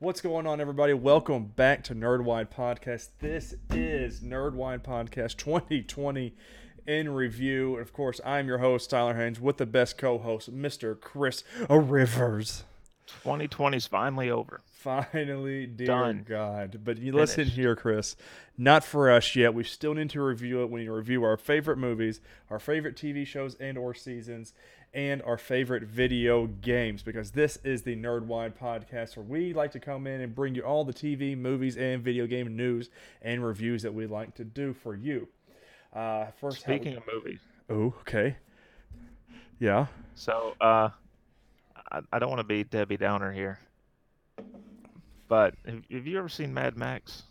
What's going on, everybody? Welcome back to Nerdwide Podcast. This is Nerdwide Podcast 2020 in review. And of course, I'm your host, Tyler Haynes, with the best co host, Mr. Chris Rivers. 2020 is finally over. Finally, dear Done. God. But you listen Finished. here, Chris. Not for us yet. We still need to review it. We need to review our favorite movies, our favorite TV shows and or seasons, and our favorite video games because this is the Nerdwide podcast where we like to come in and bring you all the TV, movies, and video game news and reviews that we like to do for you. Uh, first, how we- Speaking of movies, oh, okay, yeah. so uh, I, I don't want to be Debbie Downer here, but have, have you ever seen Mad Max?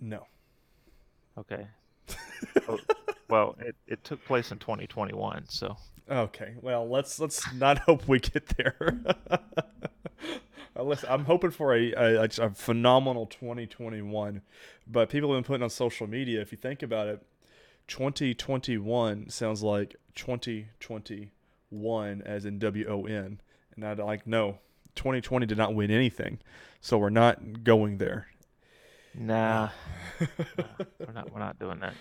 No. Okay. Oh, well, it, it took place in 2021, so Okay, well let's let's not hope we get there. Listen, I'm hoping for a, a, a phenomenal 2021, but people have been putting on social media. If you think about it, 2021 sounds like 2021 as in W O N, and I'd like no, 2020 did not win anything, so we're not going there. nah, we're not we're not doing that.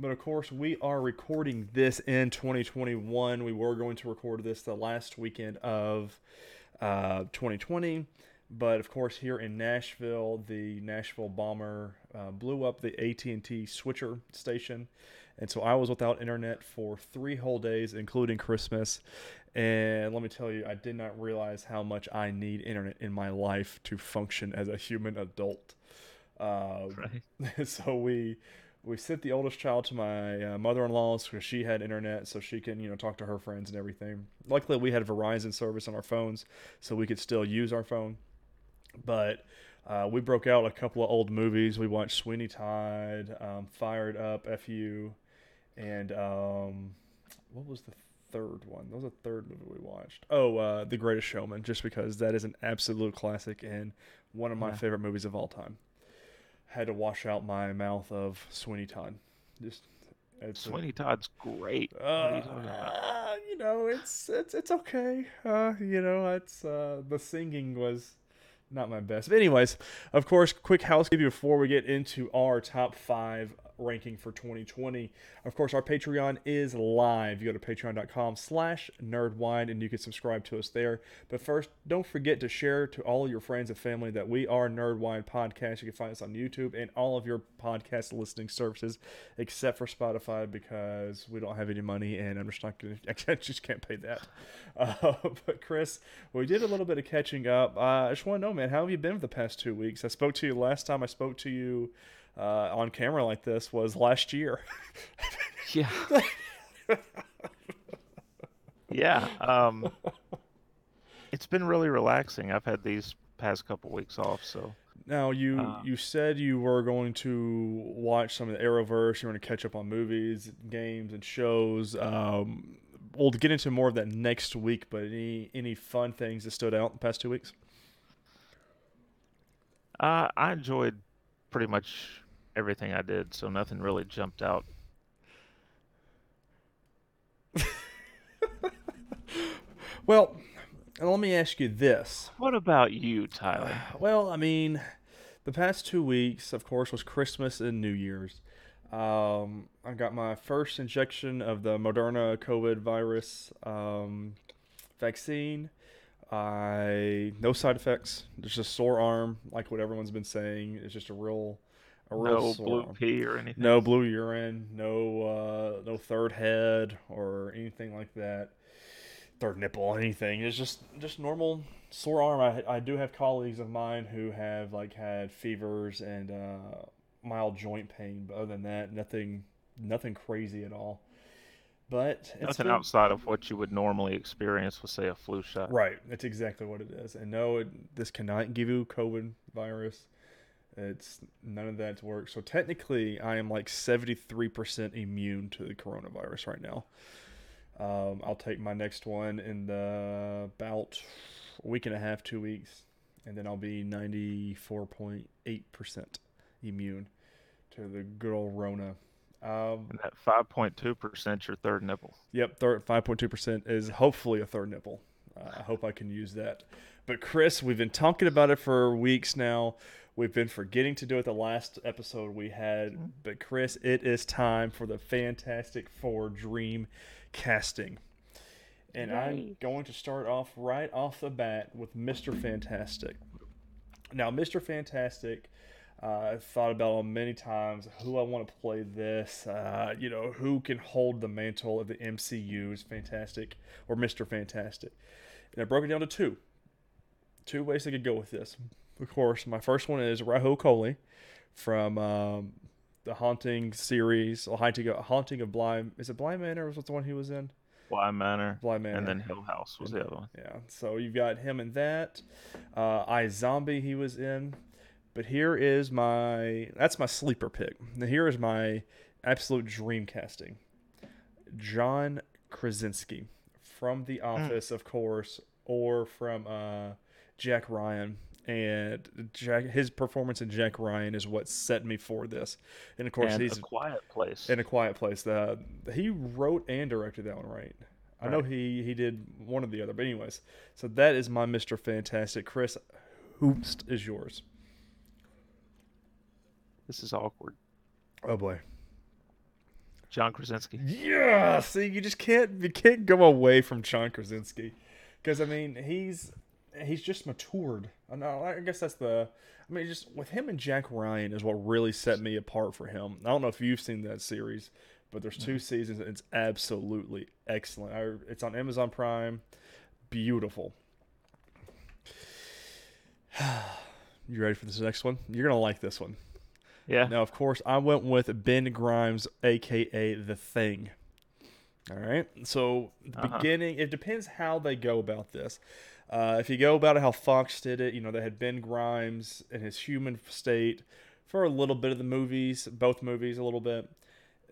But of course, we are recording this in 2021. We were going to record this the last weekend of uh, 2020. But of course, here in Nashville, the Nashville bomber uh, blew up the AT&T switcher station, and so I was without internet for three whole days, including Christmas. And let me tell you, I did not realize how much I need internet in my life to function as a human adult. Uh, Right. so we we sent the oldest child to my uh, mother-in-law's because she had internet so she can you know talk to her friends and everything luckily we had verizon service on our phones so we could still use our phone but uh, we broke out a couple of old movies we watched sweeney todd um, fired up fu and um, what was the third one that was the third movie we watched oh uh, the greatest showman just because that is an absolute classic and one of my Yeah. favorite movies of all time had to wash out my mouth of Sweeney Todd. Just it's a- Sweeney Todd's great. Uh, you uh, you know, it's it's it's okay. Uh, you know, it's uh, the singing was not my best. But anyways, of course, quick housekeeping before we get into our top five ranking for 2020. Of course, our Patreon is live. You go to patreon.com slash nerdwide and you can subscribe to us there. But first, don't forget to share to all your friends and family that we are Nerdwide Podcast. You can find us on YouTube and all of your podcast listening services except for Spotify because we don't have any money and I'm just not going to, I just can't pay that. Uh, but Chris, we did a little bit of catching up. Uh, I just want to know, man, how have you been for the past two weeks? I spoke to you last time I spoke to you uh, on camera like this was last year. Yeah. yeah. Um, it's been really relaxing. I've had these past couple weeks off, so Now you Uh, you said you were going to watch some of the Arrowverse. You were going to catch up on movies, games, and shows. Um, we'll get into more of that next week. But any any fun things that stood out in the past two weeks? uh, I enjoyed pretty much everything I did, so nothing really jumped out. Well, let me ask you this. What about you, Tyler? Well, I mean, the past two weeks, of course, was Christmas and New Year's. Um, I got my first injection of the Moderna COVID virus um, vaccine. I no side effects. There's just a sore arm, like what everyone's been saying. It's just a real, a real No blue pee or anything? No blue urine, no uh, no third head or anything like that. Third nipple, anything. It's just just normal sore arm. I I do have colleagues of mine who have like had fevers and uh, mild joint pain, but other than that, nothing nothing crazy at all. But it's Nothing been- outside of what you would normally experience with, say, a flu shot. Right, that's exactly what it is. And no, it, this cannot give you COVID virus. It's none of that's work. So technically, I am like seventy three percent immune to the coronavirus right now. Um, I'll take my next one in the about a week and a half, two weeks, and then I'll be ninety four point eight percent immune to the good old Rona. Um, And that 5.2% your third nipple. Yep, third five point two percent is hopefully a third nipple. Uh, I hope I can use that. But Chris, we've been talking about it for weeks now. We've been forgetting to do it the last episode we had. But Chris, it is time for the Fantastic Four Dream casting. And I'm going to start off right off the bat with Mr. Fantastic. Now, Mr. Fantastic, uh, I've thought about him many times. Who I want to play this, uh, you know, who can hold the mantle of the MCU's Fantastic or Mr. Fantastic. And I broke it down to two. Two ways I could go with this. Of course, my first one is Rahul Kohli from um, the Haunting series, or Haunting, Haunting of Bly. Is it Bly Manor? Was the one he was in? Bly Manor, Bly Manor. and then Hill House was the other one. Yeah, so you've got him in that. Uh, iZombie he was in, but here is my that's my sleeper pick. Now here is my absolute dream casting. John Krasinski from The Office, of course, or from uh, Jack Ryan. And Jack, his performance in Jack Ryan is what set me for this. And of course, and he's a quiet place. in a quiet place. The he wrote and directed that one, right? I know he he did one or the other, but anyways, so that is my Mister Fantastic. Chris, who's is yours? this is awkward. Oh boy, John Krasinski. yeah. See, you just can't you can't go away from John Krasinski, because I mean he's he's just matured. I know. I guess that's the. I mean, just with him and Jack Ryan is what really set me apart for him. I don't know if you've seen that series, but there's two seasons. And it's absolutely excellent. I, it's on Amazon Prime. Beautiful. you ready for this next one? You're gonna like this one. Yeah. Now, of course, I went with Ben Grimes, aka The Thing. All right. So, the Uh-huh. beginning, it depends how they go about this. Uh, if you go about how Fox did it, you know, they had Ben Grimes in his human state for a little bit of the movies, both movies, a little bit.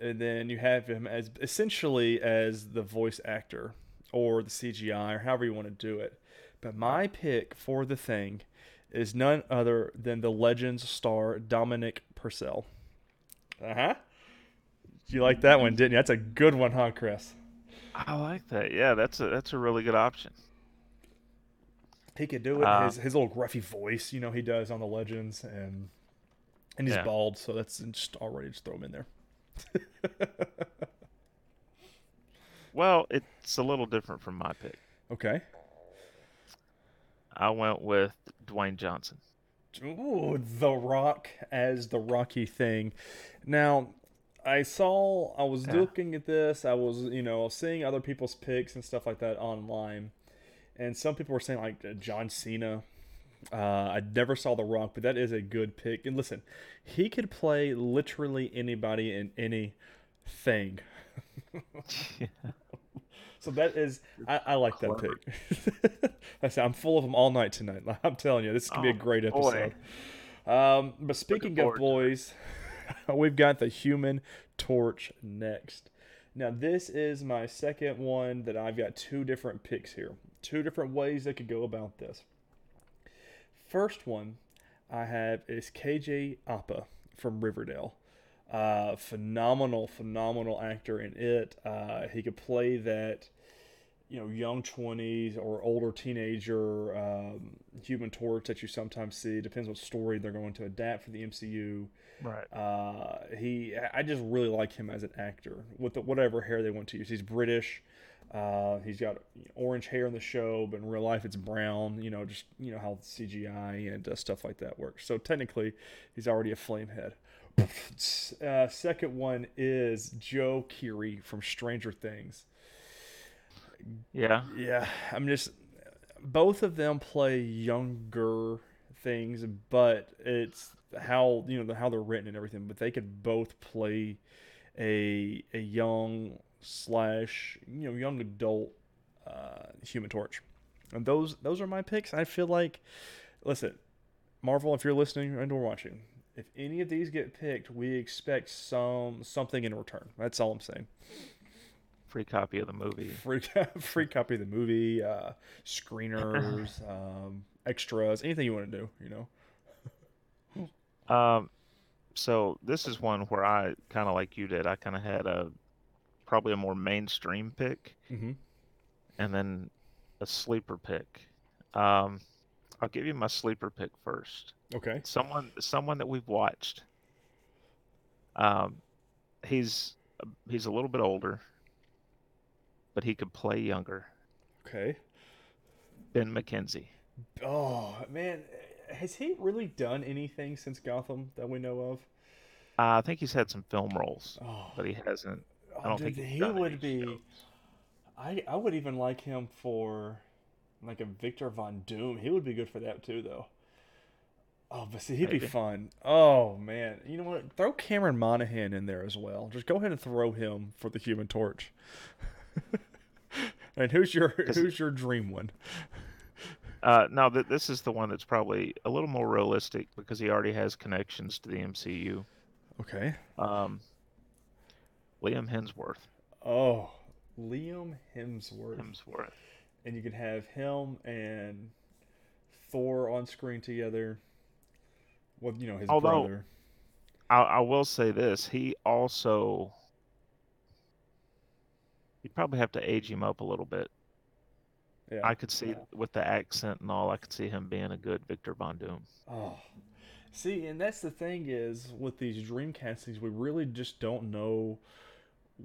And then you have him as essentially as the voice actor or the CGI or however you want to do it. But my pick for The Thing is none other than the Legends star Dominic Purcell. Uh huh. You like that one, didn't you? That's a good one, huh, Chris? I like that. Yeah, that's a that's a really good option. He could do it. Uh, his his little gruffy voice, you know, he does on the Legends, and and he's Yeah. bald, so that's just already just throw him in there. Well, it's a little different from my pick. Okay. I went with Dwayne Johnson. Ooh, The Rock as the Rocky thing. Now, I saw, I was Yeah. looking at this, I was, you know, seeing other people's picks and stuff like that online. And some people were saying, like, uh, John Cena. Uh, I never saw The Rock, but that is a good pick. And listen, he could play literally anybody in anything. So that is, I, I like that pick. I say I'm full of them all night tonight. I'm telling you, this could be a Oh, great episode. Um, but speaking of forward to it. boys, we've got the Human Torch next. Now this is my second one that I've got two different picks here, two different ways they could go about this. First one I have is KJ Apa from Riverdale. Uh, phenomenal, phenomenal actor in it. Uh, he could play that, you know, young twenties or older teenager um, Human Torch that you sometimes see. Depends what story they're going to adapt for the MCU. Right. Uh, he, I just really like him as an actor with the, whatever hair they want to use. He's British. Uh, he's got orange hair in the show, but in real life it's brown. You know, just you know how CGI and uh, stuff like that works. So technically, he's already a flamehead. Uh, second one is Joe Keery from Stranger Things. Yeah. Yeah, I'm just both of them play younger things, but it's how you know the, how they're written and everything. But they could both play a a young slash you know young adult uh, Human Torch, and those those are my picks. I feel like, listen, Marvel, if you're listening and or watching, if any of these get picked, we expect some something in return. That's all I'm saying Free copy of the movie. free free copy of the movie, uh, screeners, um, extras, anything you want to do. You know. Um, so this is one where I kind of like you did. I kind of had a probably a more mainstream pick, Mm-hmm. and then a sleeper pick. Um, I'll give you my sleeper pick first. Okay. Someone, someone that we've watched. Um, he's he's a little bit older, but he could play younger. Okay. Ben McKenzie. Oh man, has he really done anything since Gotham that we know of? Uh, I think he's had some film roles, Oh, but he hasn't. I don't dude, think he would be. shows. I I would even like him for like a Victor Von Doom. He would be good for that too, though. Oh, but see, he'd be fun. Oh man, you know what? Throw Cameron Monaghan in there as well. Just go ahead and throw him for the Human Torch. and who's your who's your dream one? Uh, no, th- this is the one that's probably a little more realistic because he already has connections to the MCU. Okay. Um, Liam Hemsworth. Oh, Liam Hemsworth. Hemsworth. and you can have him and Thor on screen together. Well, you know his Although- brother. I, I will say this: he also you'd probably have to age him up a little bit. Yeah. I could see with the accent and all, I could see him being a good Victor Von Doom. Oh, see, and that's the thing is with these dream castings, we really just don't know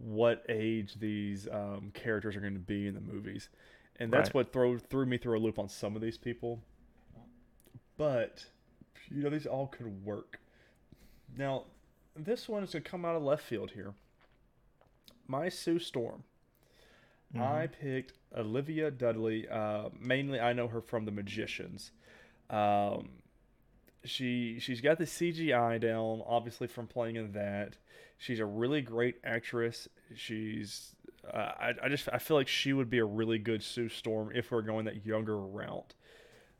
what age these um, characters are going to be in the movies, and that's Right. what throw threw me through a loop on some of these people. But you know, these all could work. Now, this one is going to come out of left field here. My Sue Storm. I picked Olivia Dudley. Uh, mainly, I know her from The Magicians. Um, she she's got the CGI down, obviously from playing in that. She's a really great actress. She's uh, I I just I feel like she would be a really good Sue Storm if we're going that younger route.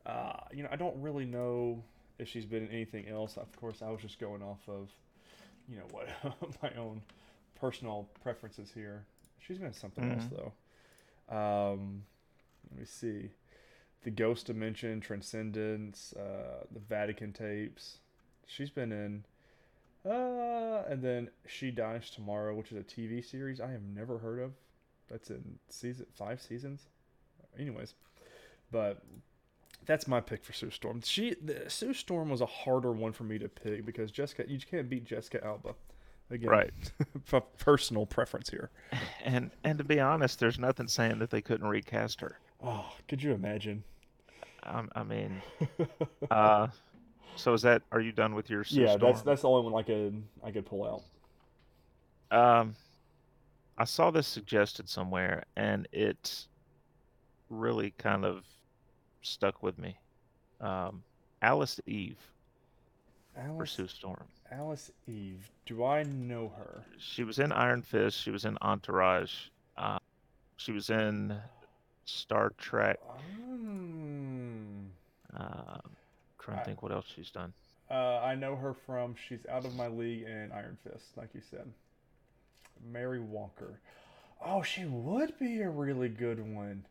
Uh, you know, I don't really know if she's been in anything else. Of course, I was just going off of, you know, what my own personal preferences here. She's been in something else Mhm. though. Um, let me see, the Ghost Dimension, Transcendence, uh, the Vatican tapes. She's been in, uh, and then She Dies Tomorrow, which is a TV series I have never heard of. That's in season five seasons. Anyways, but that's my pick for Sue Storm. She the, Sue Storm was a harder one for me to pick because Jessica you can't beat Jessica Alba. Again, Right. personal preference here. And and to be honest, there's nothing saying that they couldn't recast her. Oh, could you imagine? Um, I mean, uh, so is that? Are you done with your? Sue yeah, that's Storm? that's the only one I could I could pull out. Um, I saw this suggested somewhere, and it really kind of stuck with me. Um, Alice Eve for Alice, Sue Storm. Alice Eve. Do I know her? She was in Iron Fist. She was in Entourage. Uh, she was in Star Trek. Um, trying to I- think what else she's done. uh, I know her from She's Out of My League and Iron Fist, like you said. Mary Walker. Oh, she would be a really good one.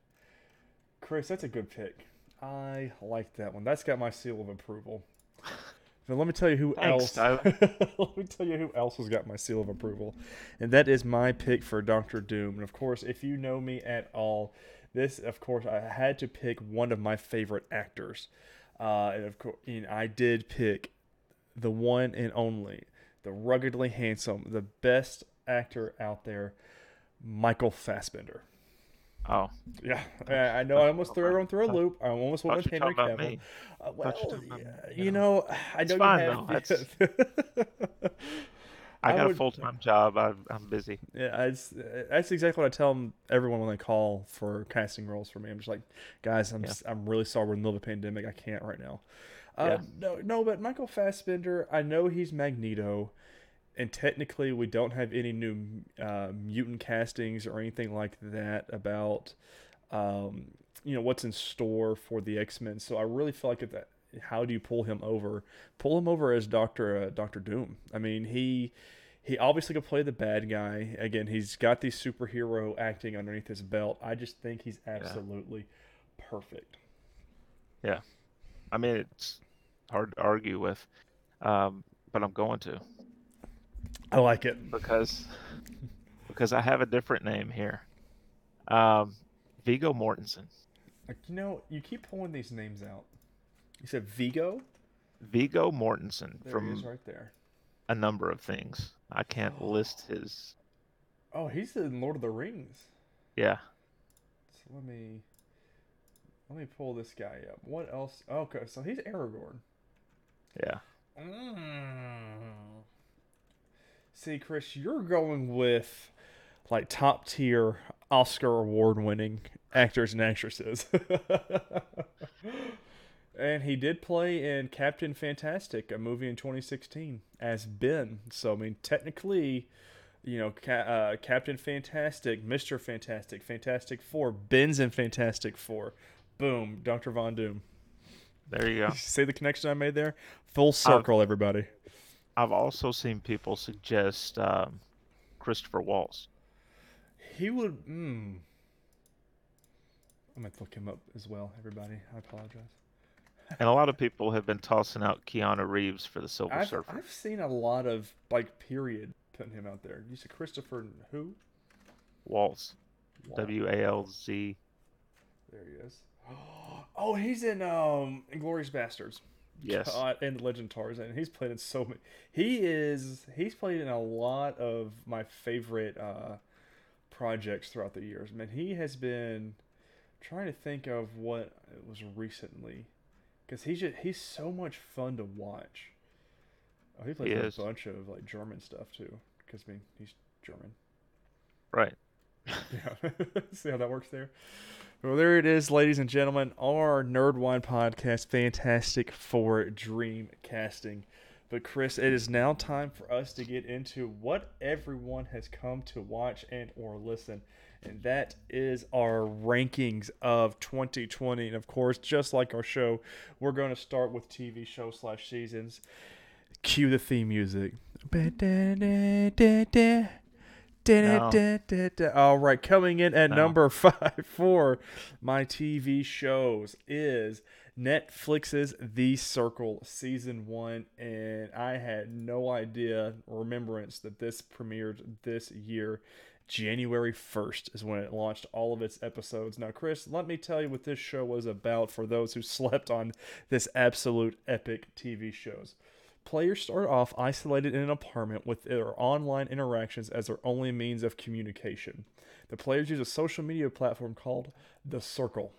Chris, that's a good pick. I like that one. That's got my seal of approval. Then let me tell you who Thanks, else. Let me tell you who else has got my seal of approval, and that is my pick for Doctor Doom. And of course, if you know me at all, this, of course, I had to pick one of my favorite actors, uh, and of course, I did pick the one and only, the ruggedly handsome, the best actor out there, Michael Fassbender. Oh, Yeah, I I know. I almost threw everyone through a loop. I almost went with Henry Cavill. Uh, well, you yeah, you know, I It's know fine, you though. have. I I got would- a full time job. I, I'm busy. Yeah, that's exactly what I tell everyone when they call for casting roles for me. I'm just like, guys, I'm Yeah. s- I'm really sorry we're in the middle of a pandemic. I can't right now. Uh, Yeah. No, no, but Michael Fassbender, I know he's Magneto, and technically we don't have any new uh, mutant castings or anything like that about, um, you know, what's in store for the X Men. So I really feel like if that. How do you pull him over? Pull him over as Doctor uh, Doctor Doom. I mean, he he obviously could play the bad guy. Again, he's got the superhero acting underneath his belt. I just think he's absolutely perfect. Yeah, I mean, it's hard to argue with, um, but I'm going to I like it. because because I have a different name here. Um, Viggo Mortensen. You know, you keep pulling these names out. You said Vigo. Viggo Mortensen There from he is, right there. A number of things. I can't list oh. his. Oh, he's in Lord of the Rings. Yeah, So let me let me pull this guy up. What else? Okay, so he's Aragorn. yeah. Mm. See, Chris, you're going with like top tier Oscar award winning actors and actresses. and he did play in Captain Fantastic, a movie in 2016, as Ben. So, I mean, technically, you know, Ca- uh, Captain Fantastic, Mr. Fantastic, Fantastic Four, Ben's in Fantastic Four. Boom, Dr. Von Doom. There you go. See the connection I made there? Full circle, everybody. I've also seen people suggest um, Christopher Waltz. He would. Mm, I'm gonna look him up as well, everybody. I apologize. And a lot of people have been tossing out Keanu Reeves for the Silver I've, Surfer. I've seen a lot of like period putting him out there. You said Christopher who? Waltz. W A L Z. There he is. Oh, he's in um Inglourious Basterds. Yes. God, and Legend Tarzan. He's played in so many. He is. He's played in a lot of my favorite uh, projects throughout the years. Man, he has been trying to think of what it was recently, because he's just he's so much fun to watch. Oh, he plays He in is. a bunch of like German stuff too. Because I mean, he's German. Right. Yeah. See how that works there? Well, there it is, ladies and gentlemen. Our Nerdwide podcast, fantastic for dream casting. But Chris, it is now time for us to get into what everyone has come to watch and or listen. And that is our rankings of 2020. And of course, just like our show, we're going to start with TV show slash seasons. Cue the theme music. No. All right, coming in at No. number five for my TV shows is Netflix's The Circle season one, and I had no idea, remembrance that this premiered this year. January 1st is when it launched all of its episodes. Now, Chris, let me tell you what this show was about for those who slept on this absolute epic TV shows. Players start off isolated in an apartment with their online interactions as their only means of communication. The players use a social media platform called The Circle.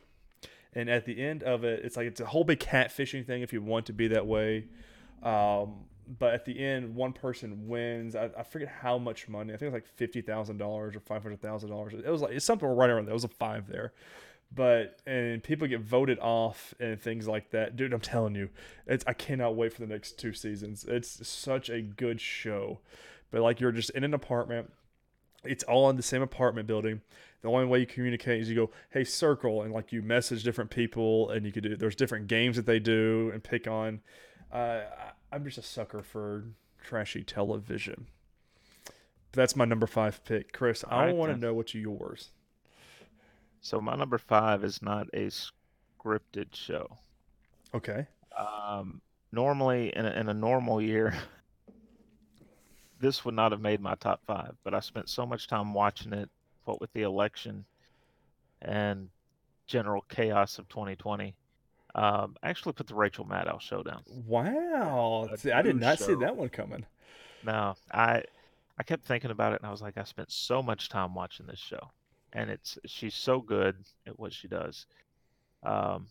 And at the end of it, it's like it's a whole big catfishing thing if you want to be that way. Um, but at the end, one person wins. I, I forget how much money. I think it was like fifty thousand dollars or five hundred thousand dollars. It was like it's something right around there. It was a five there but and people get voted off and things like that dude i'm telling you it's i cannot wait for the next two seasons it's such a good show but like you're just in an apartment it's all in the same apartment building the only way you communicate is you go hey circle and like you message different people and you could do there's different games that they do and pick on uh, i'm just a sucker for trashy television that's my number five pick chris i Alright, want to know what's yours So my number five is not a scripted show. okay Um, normally, in a, in a normal year, this would not have made my top five. But I spent so much time watching it, what with the election and general chaos of 2020. Um, I actually put the Rachel Maddow showdown. Wow. See, I did not see that one coming. No, I I kept thinking about it, and I was like, I spent so much time watching this show, and it's she's so good at what she does. Um,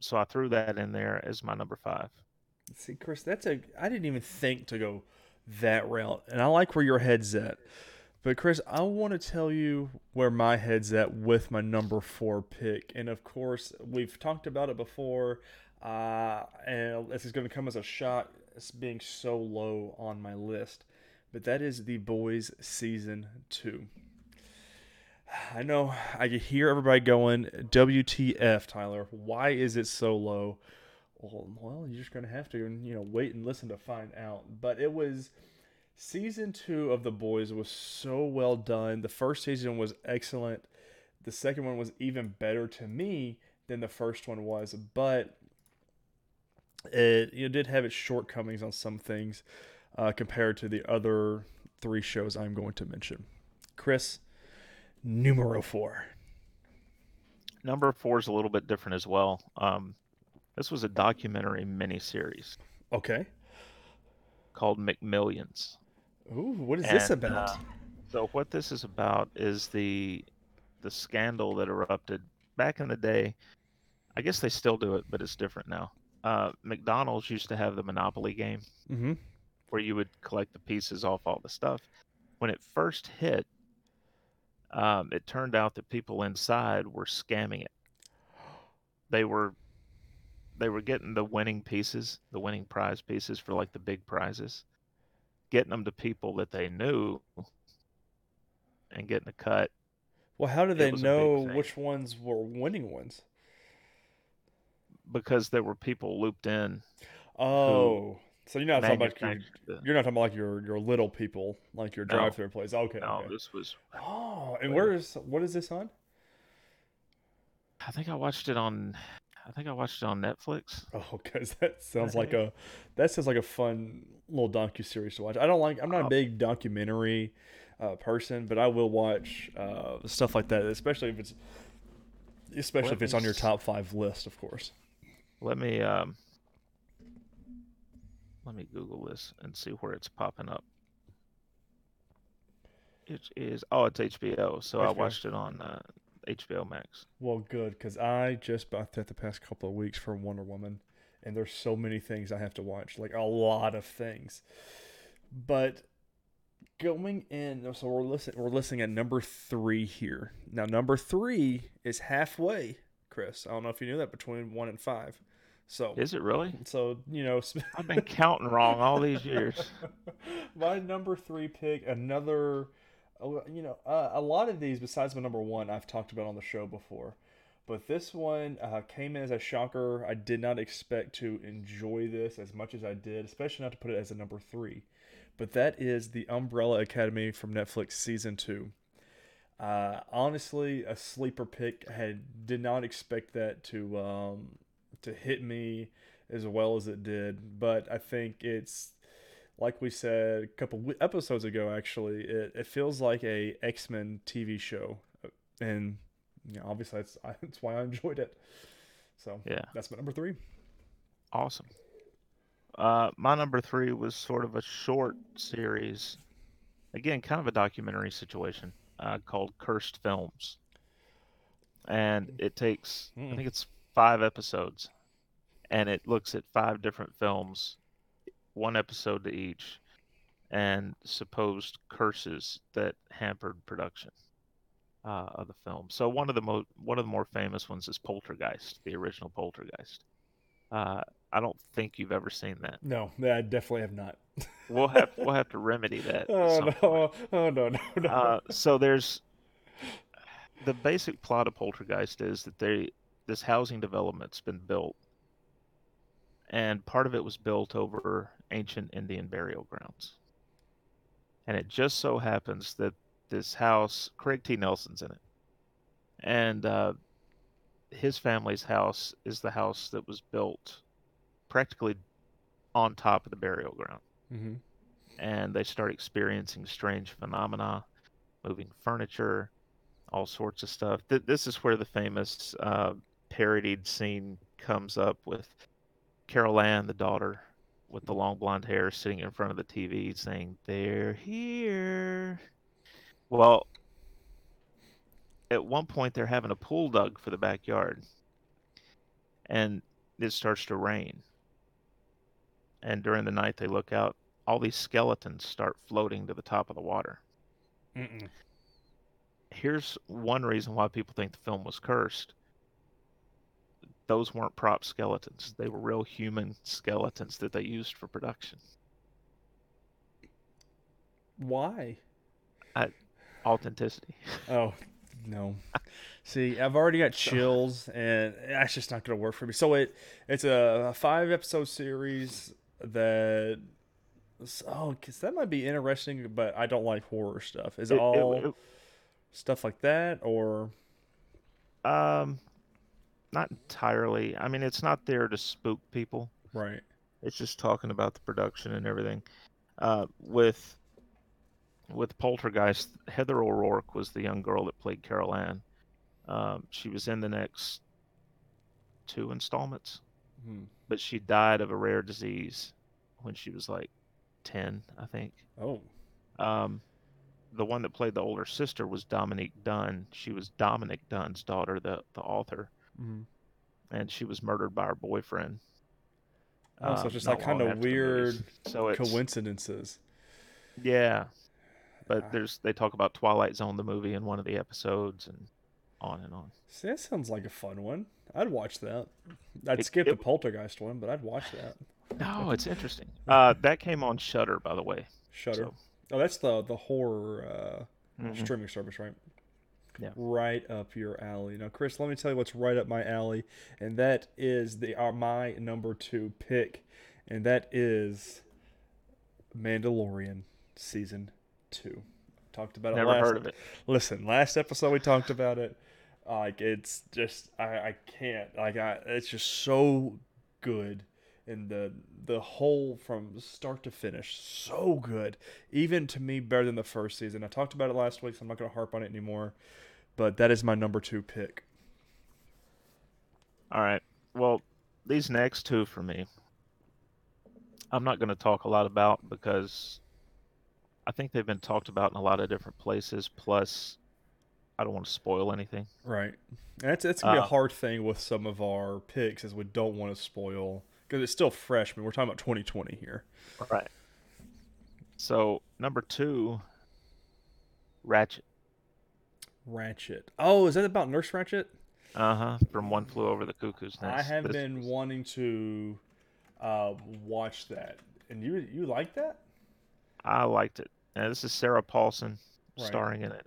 so I threw that in there as my number five. See, Chris, that's a I didn't even think to go that route. And I like where your head's at. But Chris, I want to tell you where my head's at with my number 4 pick. And of course, we've talked about it before. Uh, and this is going to come as a shock as being so low on my list. But that is The Boys season 2. I know I can hear everybody going, WTF, Tyler. Why is it so low? Well, well, you're just gonna have to, you know, wait and listen to find out. But it was season two of The Boys was so well done. The first season was excellent. The second one was even better to me than the first one was, but it you know, did have its shortcomings on some things uh, compared to the other three shows I'm going to mention. Chris, numero four. Number four is a little bit different as well. Um, this was a documentary miniseries Okay. called McMillions. Ooh, what is this about? uh, So what this is about is the the scandal that erupted back in the day. I guess they still do it, but it's different now. Uh, McDonald's used to have the Monopoly game mm-hmm. where you would collect the pieces off all the stuff. When it first hit, um, it turned out that people inside were scamming it. They were they were getting the winning pieces, the winning prize pieces for like the big prizes, getting them to people that they knew, and getting a cut. Well, how do they was a big know which ones were winning ones? because there were people looped in. Oh, so you're not talking about your, you're not talking about like your your little people, like your No. drive-through place. Okay. no, okay. this was. Oh, and where is what is this on? I think I watched it on. I think I watched it on Netflix. Oh, because that sounds like a that sounds like a fun little docu series to watch. I don't like I'm not a big documentary uh, person, but I will watch uh, stuff like that, especially if it's especially Let if it's on your top five list, of course. Let me um. Let me Google this and see where it's popping up. It is. Oh, it's HBO. So I watched it on uh, HBO Max. Well, good because I just bought that the past couple of weeks for Wonder Woman, and there's so many things I have to watch, like a lot of things. But going in, so we're listening. We're listening at number three here. Now, number three is halfway, Chris. I don't know if you knew that between one and five. So, Is it really? so you know, I've been counting wrong all these years. my number three pick, another, you know, uh, a lot of these besides my number one, I've talked about on the show before, but this one uh, came in as a shocker. I did not expect to enjoy this as much as I did, especially not to put it as a number three. But that is the Umbrella Academy from Netflix season two. Uh, honestly, a sleeper pick. I had did not expect that to um, to hit me as well as it did, but I think it's like we said a couple episodes ago. Actually, it, it feels like a X Men TV show, and you know, obviously that's that's why I enjoyed it. So Yeah. that's my number three. Awesome. Uh, my number three was sort of a short series, again, kind of a documentary situation uh, called Cursed Films, and it takes I Mm. think it's five episodes, and it looks at five different films, one episode to each, and supposed curses that hampered production uh, of the film. So one of the mo- one of the more famous ones is Poltergeist, the original Poltergeist. Uh, I don't think you've ever seen that. No, I definitely have not. We'll have we'll have to remedy that. Oh no! point. Oh no! No! No! Uh, so there's the basic plot of Poltergeist is that they this housing development's been built, and part of it was built over ancient Indian burial grounds. And it just so happens that this house, Craig T. Nelson's in it, and uh, his family's house is the house that was built practically on top of the burial ground hmm and they start experiencing strange phenomena, moving furniture, all sorts of stuff. Th- this is where the famous uh, parodied scene comes up with Carol Anne, the daughter with the long blonde hair, sitting in front of the TV saying, They're here. Well, at one point, they're having a pool dug for the backyard, and it starts to rain. And during the night, they look out all these skeletons start floating to the top of the water. Mm-mm. Here's one reason why people think the film was cursed. Those weren't prop skeletons. They were real human skeletons that they used for production. Why? Authenticity. Oh no. See, I've already got chills, and that's just not gonna work for me. So it it's a five episode series that. Oh, cause that might be interesting, but I don't like horror stuff. Is it, It- it- all it- stuff like that, or um, not entirely. I mean, it's not there to spook people. right? It's just talking about the production and everything. Uh, with with Poltergeist, Heather O'Rourke was the young girl that played Carol Anne. Um, she was in the next two installments, Hmm. but she died of a rare disease when she was like 10, I think. Oh. Um, the one that played the older sister was Dominique Dunne. She was Dominick Dunne's daughter, the, the author, Mhm. and she was murdered by her boyfriend. Oh, so um, it's just like kind of after the movies. weird So coincidences. yeah, but Ah. there's they talk about Twilight Zone the movie in one of the episodes and on and on. See, that sounds like a fun one. I'd watch that. I'd It- skip it- the Poltergeist one, but I'd watch that. No, it's interesting. Uh, that came on Shudder, by the way. Shudder. So, Oh, that's the the horror uh, mhm. streaming service, right? Yeah. Right up your alley. Now, Chris, let me tell you what's right up my alley, and that is the uh, my number two pick, and that is Mandalorian season two. Talked about it Never heard of it. Listen, last episode we talked about it. Like it's just I, I can't like I it's just so good and the the whole from start to finish so good even to me better than the first season. I talked about it last week, so I'm not going to harp on it anymore. But that is my number two pick. All right. Well, these next two for me, I'm not going to talk a lot about because I think they've been talked about in a lot of different places. Plus, I don't want to spoil anything. Right. That's that's gonna be a Uh, hard thing with some of our picks, is we don't want to spoil because it's still fresh. Mean, we're talking about 2020 here. All right. So number two, Ratched. Ratched. Oh, is that about Nurse Ratched? Uh huh. From One Flew Over the Cuckoo's Nest. I have This been was- wanting to uh, watch that, and you you like that? I liked it. And this is Sarah Paulson Right. starring in it.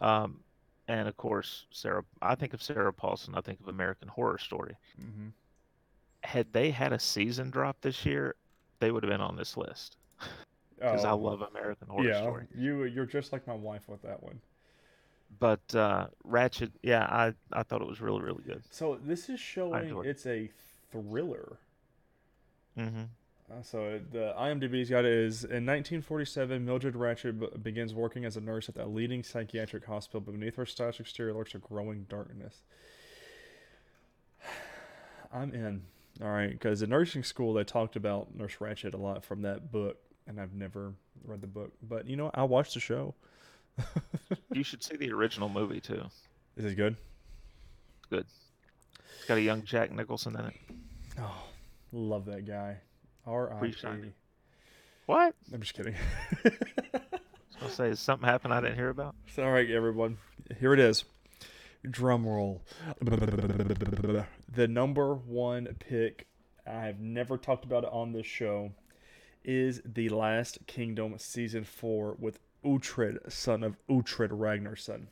Um, and of course, Sarah. I think of Sarah Paulson. I think of American Horror Story. Mm-hmm. Had they had a season drop this year, they would have been on this list because I love American Horror Oh. yeah, Story. you you're just like my wife with that one. But uh, Ratched, yeah, I I thought it was really really good. So this is showing it. it's a thriller. Mm-hmm. Uh, so the IMDb's got it is in 1947, Mildred Ratched b- begins working as a nurse at the leading psychiatric hospital, but beneath her stylish exterior lurks a growing darkness. I'm in. All right, because in nursing school they talked about Nurse Ratched a lot from that book, and I've never read the book. But you know, I watched the show. You should see the original movie too. Is it good? Good. It's got a young Jack Nicholson in it. Oh, love that guy. R.I.P. What? I'm just kidding. I was gonna say, is something happened I didn't hear about? So, all right, everyone. Here it is. Drum roll. The number one pick, I've never talked about it on this show, is The Last Kingdom Season 4 with Uhtred, son of Uhtred Ragnarsson.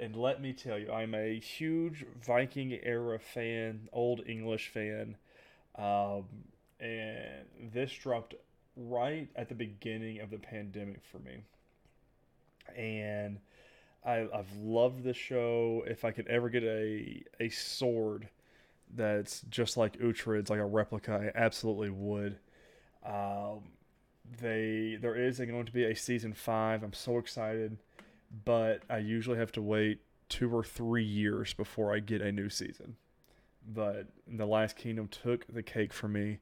And let me tell you, I'm a huge Viking era fan, Old English fan. Um, and this dropped right at the beginning of the pandemic for me and I, I've loved the show. If I could ever get a a sword that's just like Uhtred's, like a replica, I absolutely would. Um, they there is going to be a season five. I'm so excited, but I usually have to wait two or three years before I get a new season. But the Last Kingdom took the cake for me,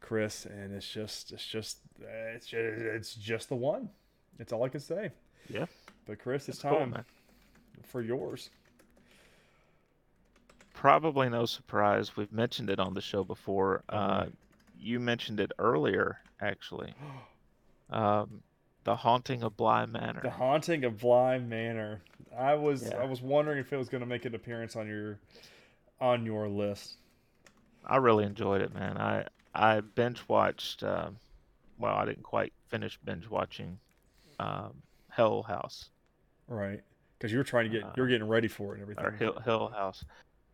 Chris, and it's just it's just it's just, it's just the one. That's all I can say. Yeah. But Chris, it's Cool, time man. for yours. Probably no surprise. We've mentioned it on the show before. Uh, Alright. you mentioned it earlier, actually. Um, the Haunting of Bly Manor. The Haunting of Bly Manor. I was Yeah. I was wondering if it was going to make an appearance on your on your list. I really enjoyed it, man. I I binge watched. Uh, well, I didn't quite finish binge watching um, Hell House Right. Because you were trying to get Uh, you're getting ready for it and everything. or Hill, Hill House.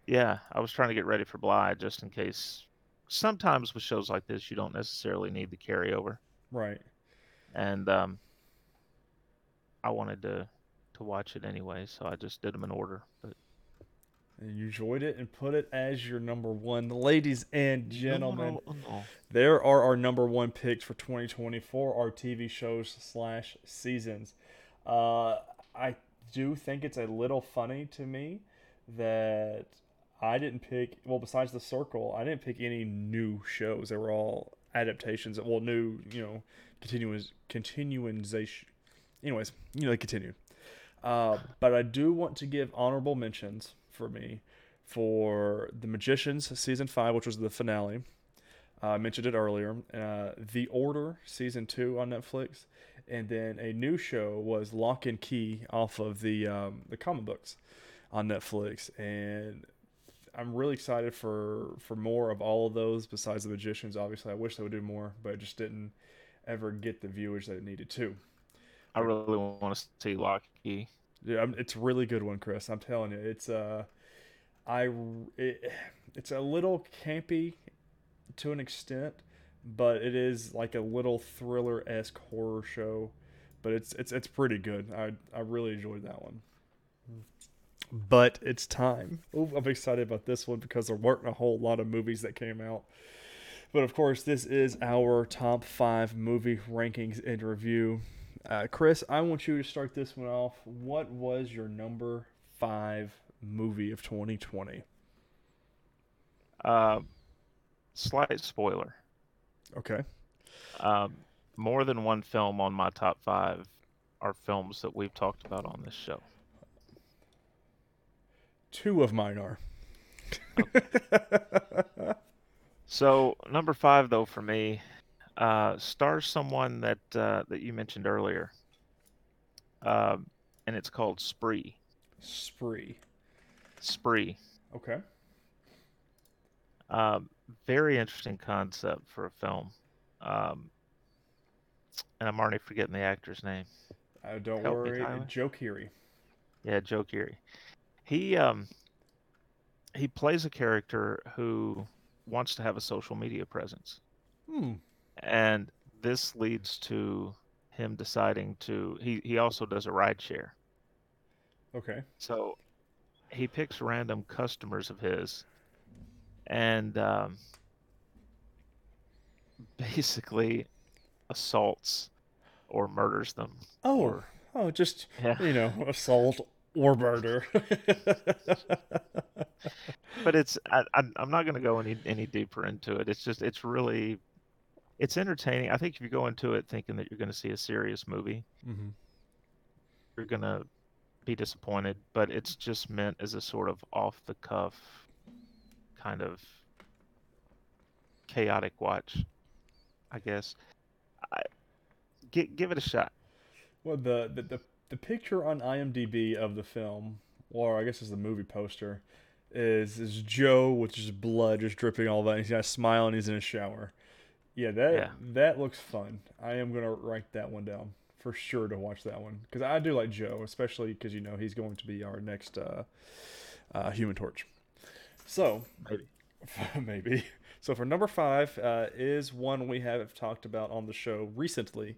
Yeah, I was trying to get ready for Bly just in case. Sometimes with shows like this, you don't necessarily need the carryover, Right. and um, I wanted to to watch it anyway, so I just did them in order. But And you enjoyed it and put it as your number one. Ladies and gentlemen, No, no, no. there are our number one picks for 2024, our TV shows slash seasons. Uh, I do think it's a little funny to me that I didn't pick. Well, besides the Circle, I didn't pick any new shows. They were all adaptations. Well, new, you know, continuous continuization. Anyways, you know, they continue. Uh, but I do want to give honorable mentions for me for The Magicians season five, which was the finale. Uh, I mentioned it earlier. Uh, the Order season two on Netflix, and then a new show was Locke and Key off of the um, the comic books on Netflix, and I'm really excited for for more of all of those besides the Magicians. Obviously, I wish they would do more, but it just didn't ever get the viewers that it needed to. I really want to see Locke Key. Yeah, I'm- it's a really good one, Chris. I'm telling you, it's uh, I it, it's a little campy to an extent, but it is like a little thriller esque horror show. But it's it's it's pretty good. I I really enjoyed that one. But it's time. Ooh, I'm excited about this one because there weren't a whole lot of movies that came out. But of course, this is our top five movie rankings and review. Uh, Chris, I want you to start this one off. What was your number five movie of 2020? Uh, slight spoiler. Okay. Um, more than one film on my top five are films that we've talked about on this show. Two of mine are. So number five, though, for me, uh, stars someone that uh, that you mentioned earlier, um, and it's called Spree. Spree. Spree. Okay. Um, very interesting concept for a film. Um, and I'm already forgetting the actor's name. Uh, don't Help me, worry. Tyler. Joe Keery. Yeah, Joe Keery. He um he plays a character who wants to have a social media presence. Hmm. And this leads to him deciding to he, he also does a ride share. Okay. So he picks random customers of his and um, basically assaults or murders them. Oh. Or, Oh, just yeah. you know, assault or murder. but it's I, I'm I'm not going to go any any deeper into it. It's just it's really it's entertaining. I think if you go into it thinking that you're going to see a serious movie, mm-hmm. you're going to be disappointed. But it's just meant as a sort of off the cuff kind of chaotic watch, I guess. I, gi- give it a shot. Well, the, the the the picture on IMDb of the film, or I guess it's the movie poster, is is Joe with just blood just dripping all that. He's got a smile and he's in a shower. Yeah, that Yeah. that looks fun. I am gonna write that one down for sure to watch that one because I do like Joe, especially because you know he's going to be our next uh, uh, Human Torch. So Maybe. maybe. So for number five uh, is one we have talked about on the show recently,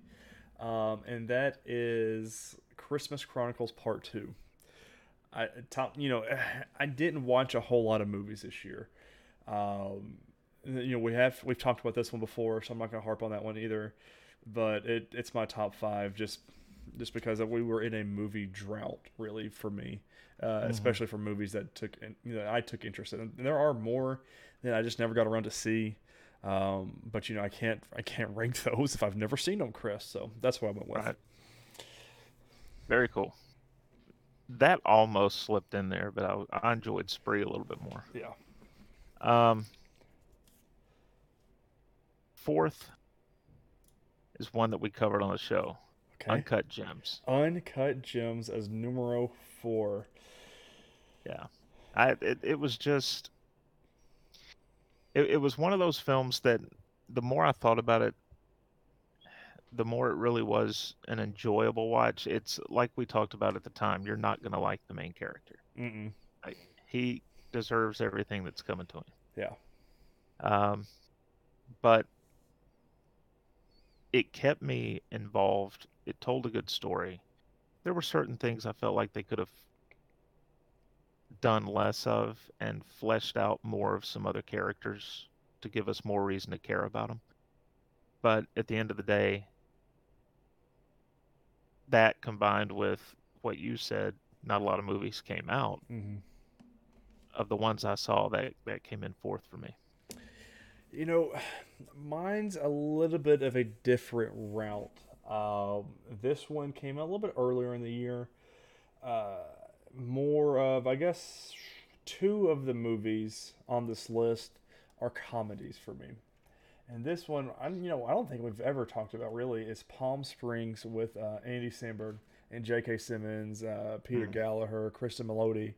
um, and that is Christmas Chronicles Part Two. I top, you know, I didn't watch a whole lot of movies this year. Um, you know, we have we've talked about this one before, so I'm not gonna harp on that one either. But it it's my top five just just because we were in a movie drought, really, for me, uh, especially for movies that took you know I took interest in. And there are more that I just never got around to see. Um, but you know, I can't I can't rank those if I've never seen them, Chris. So that's why I went with. Right. Very cool. That almost slipped in there, but I, I enjoyed Spree a little bit more. Yeah. Um, fourth is one that we covered on the show, Okay. Uncut Gems. Uncut Gems as numero four. Yeah, I it, it was just it, it was one of those films that the more I thought about it, the more it really was an enjoyable watch. It's like we talked about at the time. You're not gonna like the main character. Mm-mm. He deserves everything that's coming to him. Yeah. Um, but it kept me involved. It told a good story. There were certain things I felt like they could have done less of and fleshed out more of some other characters to give us more reason to care about them. But at the end of the day, that combined with what you said, not a lot of movies came out. Mm-hmm. Of the ones I saw, that that came in fourth for me. You know, mine's a little bit of a different route. Um, this one came out a little bit earlier in the year. Uh, more of, I guess, two of the movies on this list are comedies for me. And this one, I you know I don't think we've ever talked about really is Palm Springs with uh, Andy Samberg and J.K. Simmons, uh, Peter Mm. Gallagher, Kristen Milioti,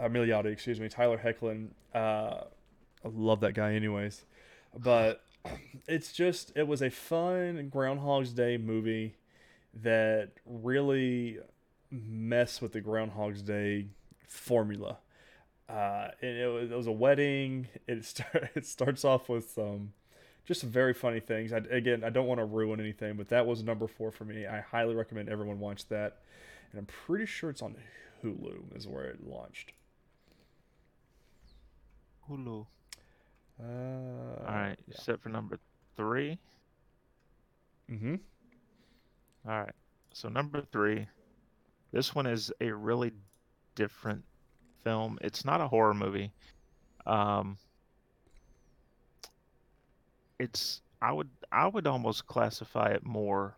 uh, Milioti, excuse me, Tyler Hoechlin. Uh, I love that guy, anyways. But it's just it was a fun Groundhog's Day movie that really messed with the Groundhog's Day formula. Uh, and it was, it was a wedding. It start, it starts off with some just some very funny things. I, again, I don't want to ruin anything, but that was number four for me. I highly recommend everyone watch that, and I'm pretty sure it's on Hulu is where it launched. Hulu. Uh, All right, you set for number three. Mm-hmm. All right. So number three, this one is a really different film. It's not a horror movie. Um, it's I would I would almost classify it more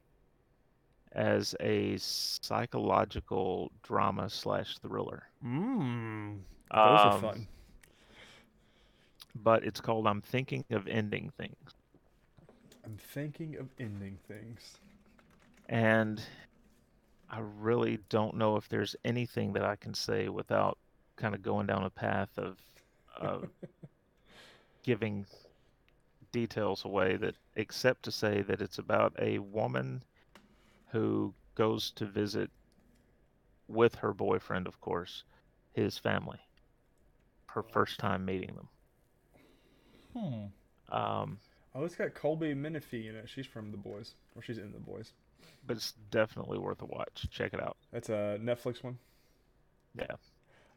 as a psychological drama slash thriller. Mmm. Those are Um, fun. But it's called I'm Thinking of Ending Things. I'm thinking of ending things. And I really don't know if there's anything that I can say without kind of going down a path of of giving details away that except to say that it's about a woman who goes to visit with her boyfriend, of course, his family. Her first time meeting them. Hmm. Um, Oh, it's got Colby Minifie in it. She's from The Boys, or she's in The Boys. but it's definitely worth a watch. Check it out. That's a Netflix one. Yeah.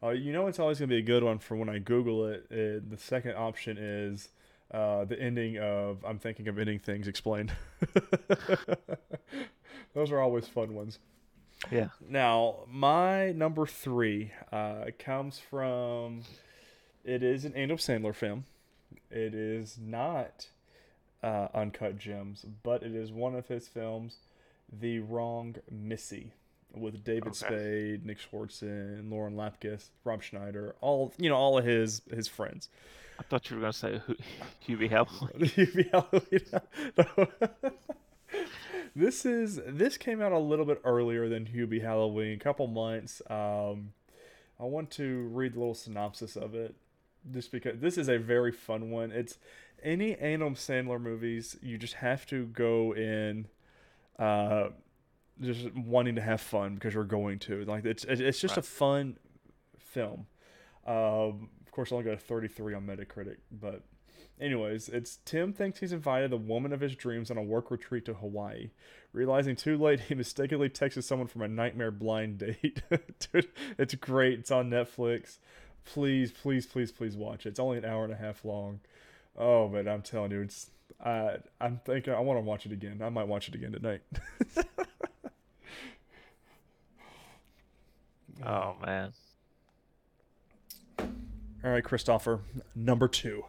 Uh, you know, it's always gonna be a good one for when I Google it. uh the second option is uh, the ending of "I'm thinking of ending things" explained. Those are always fun ones. Yeah. Now, my number three uh, comes from. It is an Adam Sandler film. It is not uh, Uncut Gems, but it is one of his films, The Wrong Missy, with David Okay. Spade, Nick Swardson, Lauren Lapkus, Rob Schneider, all you know, all of his his friends. I thought you were gonna say Hubie Halloween. Hubie Halloween. This is this came out a little bit earlier than Hubie Halloween, a couple months. Um, I want to read the little synopsis of it, just because this is a very fun one. It's any Adam Sandler movies. You just have to go in, uh, just wanting to have fun because you're going to. Like it's it's just a fun film. Um, of course, I only got a 33 on Metacritic, but anyways, it's Tim thinks he's invited the woman of his dreams on a work retreat to Hawaii. Realizing too late, he mistakenly texted someone from a nightmare blind date. Dude, it's great. It's on Netflix. Please, please, please, please watch it. It's only an hour and a half long. Oh, but I'm telling you, it's. I I'm thinking I want to watch it again. I might watch it again tonight. Oh man. All right, Christopher, number two.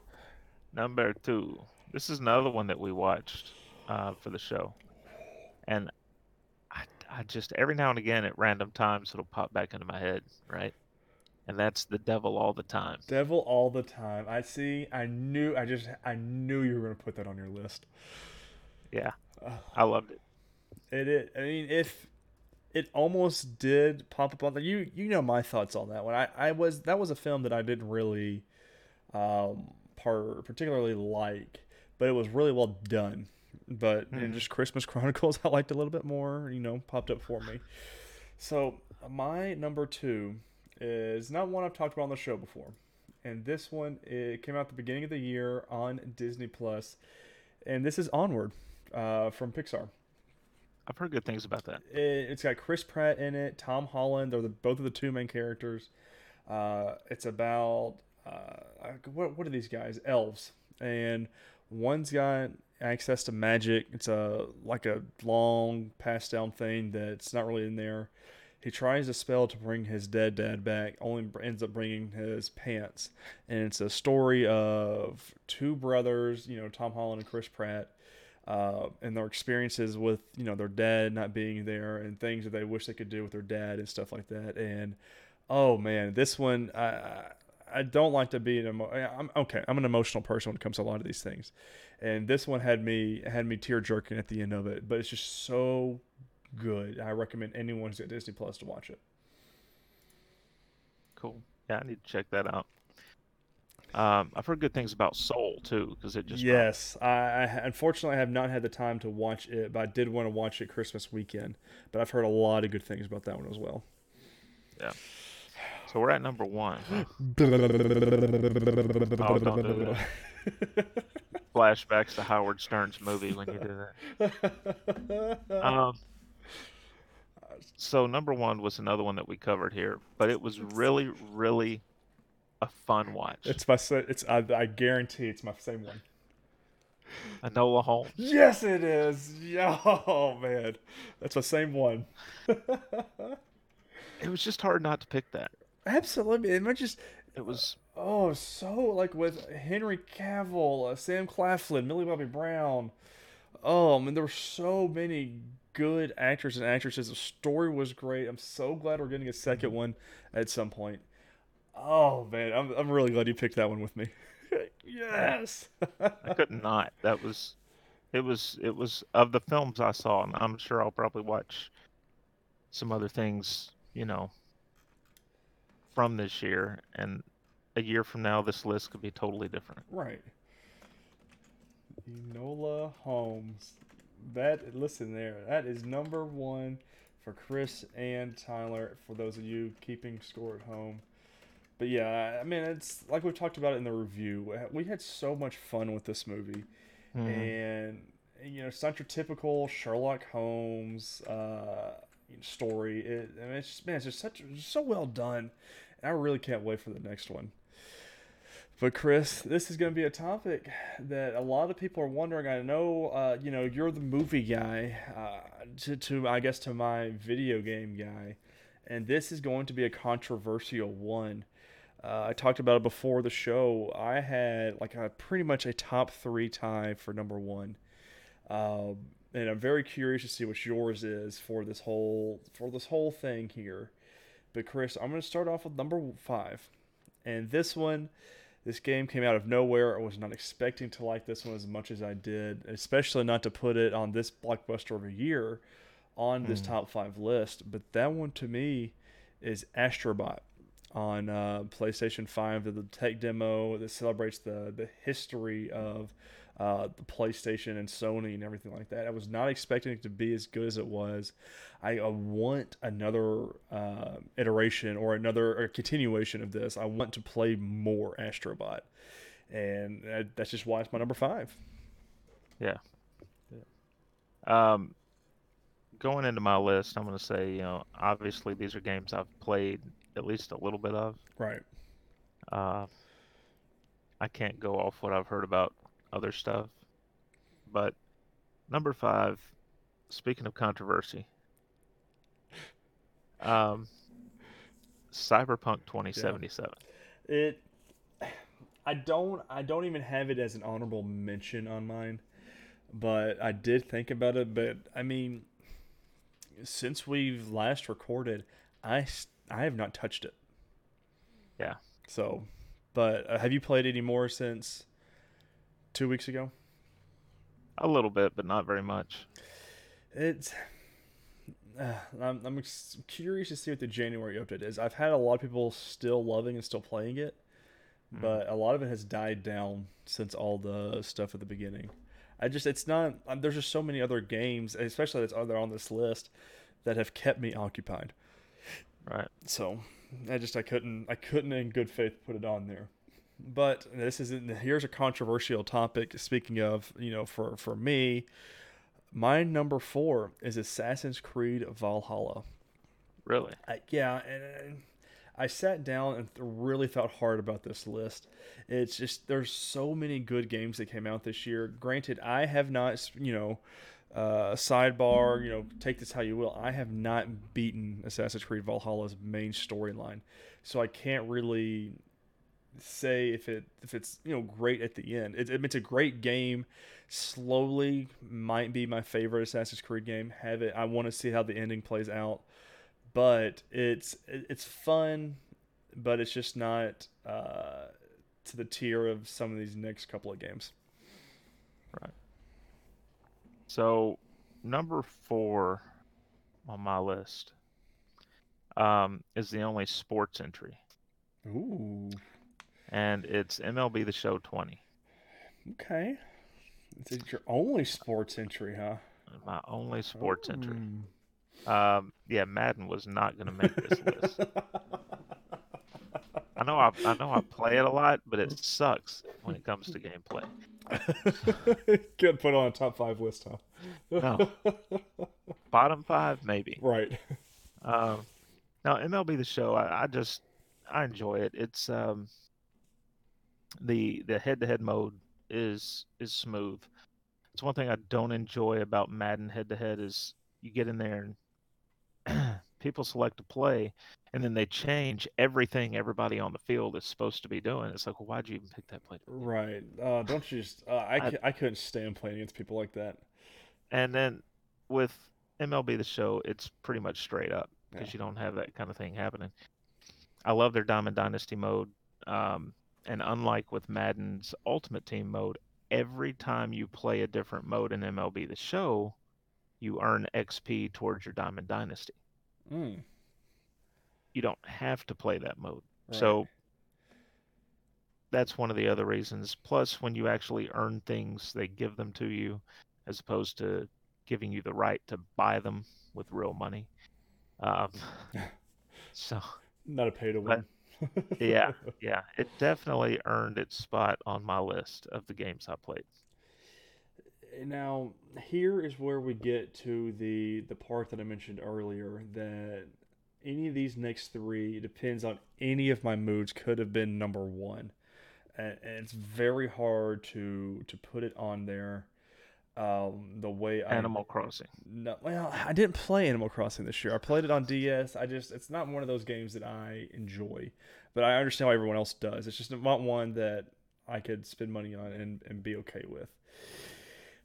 Number two. This is another one that we watched uh, for the show, and I, I just every now and again at random times it'll pop back into my head, right? And that's the devil all the time. Devil all the time. I see. I knew. I just. I knew you were gonna put that on your list. Yeah. I loved it. It, it. I mean, if it almost did pop up on the you. You know my thoughts on that one. I. I was. That was a film that I didn't really, um, par particularly like, but it was really well done. But and Mhm. just Christmas Chronicles, I liked a little bit more. You know, popped up for me. So my number two is not one I've talked about on the show before, and this one it came out at the beginning of the year on Disney Plus, and this is Onward, uh, from Pixar. I've heard good things about that. It, it's got Chris Pratt in it, Tom Holland. They're the, both of the two main characters. Uh, it's about uh, what what are these guys? Elves, and one's got access to magic. It's a like a long passed down thing that's not really in there. He tries a spell to bring his dead dad back, only ends up bringing his pants. And it's a story of two brothers, you know, Tom Holland and Chris Pratt, uh, and their experiences with, you know, their dad not being there and things that they wish they could do with their dad and stuff like that. And oh man, this one, I, I don't like to be an emo- I'm okay. I'm an emotional person when it comes to a lot of these things, and this one had me had me tear jerking at the end of it. But it's just so good. I recommend anyone who's at Disney Plus to watch it. Cool. Yeah, I need to check that out. Um, I've heard good things about Soul too, because it just yes. I, I unfortunately I have not had the time to watch it, but I did want to watch it Christmas weekend. But I've heard a lot of good things about that one as well. Yeah. So we're at number one. oh, do Flashbacks to Howard Stern's movie when you do that. Um, so number one was another one that we covered here, but it was really, really a fun watch. it's my it's I, I guarantee it's my same one. Enola Holmes. Yes, it is. Yeah, Oh man, that's the same one. It was just hard not to pick that. Absolutely, it I just It was oh so like with Henry Cavill, uh, Sam Claflin, Millie Bobby Brown. Oh, I mean, there were so many good actors and actresses. The story was great. I'm so glad we're getting a second one at some point. Oh man, I'm I'm really glad you picked that one with me. yes. I couldn't. That was it was it was of the films I saw, and I'm sure I'll probably watch some other things, you know, from this year, and a year from now, this list could be totally different. Right. Enola Holmes. That listen there. That is number one for Chris and Tyler. For those of you keeping score at home. But yeah, I mean, it's like we've talked about it in the review. We had so much fun with this movie, Mhm. and you know, it's not your typical Sherlock Holmes uh, story. It, I mean, it's just man, it's just such it's so well done. And I really can't wait for the next one. But Chris, this is going to be a topic that a lot of people are wondering. I know, uh, you know, you're the movie guy, uh, to, to I guess to my video game guy, and this is going to be a controversial one. Uh, I talked about it before the show. I had like a pretty much a top three tie for number one, um, and I'm very curious to see what yours is for this whole for this whole thing here. But Chris, I'm going to start off with number five, and this one. This game came out of nowhere. I was not expecting to like this one as much as I did, especially not to put it on this blockbuster of a year on this Hmm. top five list. But that one to me is Astrobot on uh, PlayStation 5, the, the tech demo that celebrates the, the history of uh, the PlayStation and Sony and everything like that. I was not expecting it to be as good as it was. I, I want another uh, iteration or another or continuation of this. I want to play more Astrobot, and uh, that's just why it's my number five. Yeah. Um, going into my list, I'm going to say, you know, obviously these are games I've played at least a little bit of. Right. Uh, I can't go off what I've heard about other stuff. But number five, speaking of controversy, um, Cyberpunk 2077. It. I don't. I don't even have it as an honorable mention on mine, but I did think about it. But I mean, since we've last recorded, I, I have not touched it. Yeah. So, but uh, have you played any more since two weeks ago? A little bit, but not very much. It's. Uh, I'm, I'm curious to see what the January update is. I've had a lot of people still loving and still playing it, Mm. but a lot of it has died down since all the stuff at the beginning. I just, it's not. Um, there's just so many other games, especially that's other on this list, that have kept me occupied. Right. So, I just, I couldn't, I couldn't in good faith put it on there. But this isn't. Here's a controversial topic. Speaking of, you know, for for me, my number four is Assassin's Creed Valhalla. Really? I, yeah, and, and I sat down and th- really thought hard about this list. It's just there's so many good games that came out this year. Granted, I have not, you know, Uh, sidebar, you know, take this how you will. I have not beaten Assassin's Creed Valhalla's main storyline, so I can't really say if it if it's you know great at the end. It, it's a great game. Slowly might be my favorite Assassin's Creed game. Have it. I want to see how the ending plays out, but it's it's fun, but it's just not uh, to the tier of some of these next couple of games. Right. So, number four on my list um, is the only sports entry. Ooh. And it's MLB The Show 20. Okay. It's your only sports entry, huh? My only sports Ooh. entry. Um, yeah, Madden was not going to make this list. I know I, I know I play it a lot, but it sucks when it comes to gameplay. Good put on a top five list, huh? No. Bottom five, maybe. Right. Um, now MLB the Show, I, I just I enjoy it. It's um the the head to head mode is is smooth. It's one thing I don't enjoy about Madden head to head is you get in there and people select a play and then they change everything everybody on the field is supposed to be doing. It's like, well, why'd you even pick that play? Right. Uh, don't you just? Uh, I, I- I couldn't stand playing against people like that. And then with MLB the Show, it's pretty much straight up because Yeah. you don't have that kind of thing happening. I love their Diamond Dynasty mode. Um, and unlike with Madden's Ultimate Team mode, every time you play a different mode in MLB the Show, you earn XP towards your Diamond Dynasty. Mm, You don't have to play that mode. right. So that's one of the other reasons. Plus, when you actually earn things, they give them to you as opposed to giving you the right to buy them with real money. Um, so, not a pay to win. Yeah, yeah, it definitely earned its spot on my list of the games I played. Eh, now, here is where we get to the the part that I mentioned earlier that any of these next three it depends on any of my moods could have been number one, and, and it's very hard to to put it on there. Um, the way I Animal Crossing. No, well, I didn't play Animal Crossing this year. I played it on DS. I just it's not one of those games that I enjoy, but I understand why everyone else does. It's just not one that I could spend money on and, and be okay with.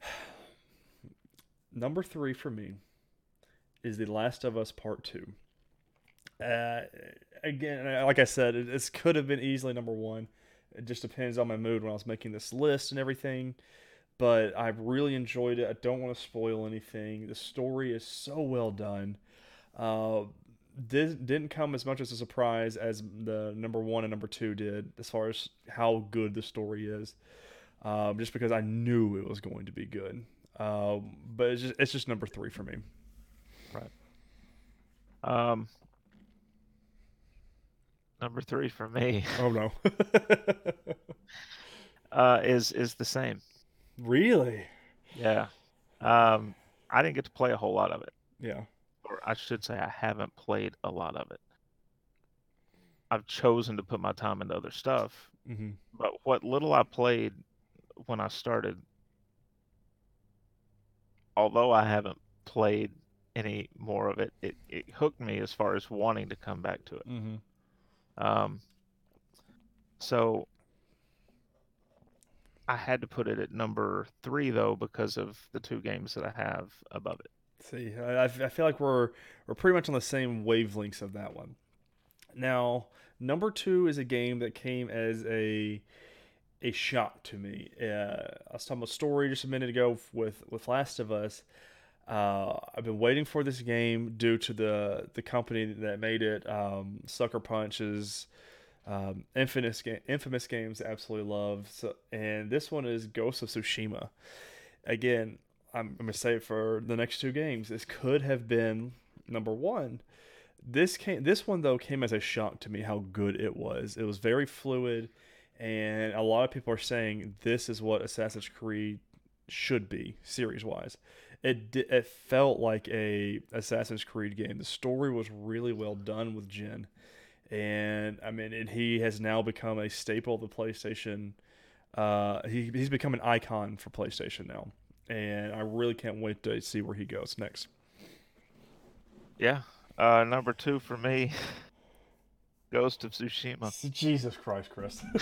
Number three for me is The Last of Us Part Two. Uh, again, like I said, it, this could have been easily number one. It just depends on my mood when I was making this list and everything but I really enjoyed it. I don't want to spoil anything. The story is so well done. Uh, this didn't come as much as a surprise as the number one and number two did, as far as how good the story is. Um, just because I knew it was going to be good. Um, but it's just, it's just number three for me. Right. Um, number three for me Oh no, uh, is is the same. Really? Yeah. Um, I didn't get to play a whole lot of it. Yeah. or I should say I haven't played a lot of it. I've chosen to put my time into other stuff, hmm but what little I played when I started, although I haven't played any more of it, it, it hooked me as far as wanting to come back to it. hmm Um, so I had to put it at number three though because of the two games that I have above it. See, I feel like we're we're pretty much on the same wavelengths of that one. Now, number two is a game that came as a a shock to me. Uh, I was talking about a story just a minute ago with with Last of Us. Uh, I've been waiting for this game due to the the company that made it. Um, Sucker Punch is um, infamous ga- infamous games. Absolutely love. So, and this one is Ghost of Tsushima. Again, I'm, I'm gonna say for the next two games. This could have been number one. This came. This one though came as a shock to me how good it was. It was very fluid, and a lot of people are saying this is what Assassin's Creed should be series wise. It it felt like a Assassin's Creed game. The story was really well done with Jin, and I mean, and he has now become a staple of the PlayStation. Uh, he he's become an icon for PlayStation now and I really can't wait to see where he goes next. Yeah. Uh, number two for me, Ghost of Tsushima. Jesus Christ, Chris.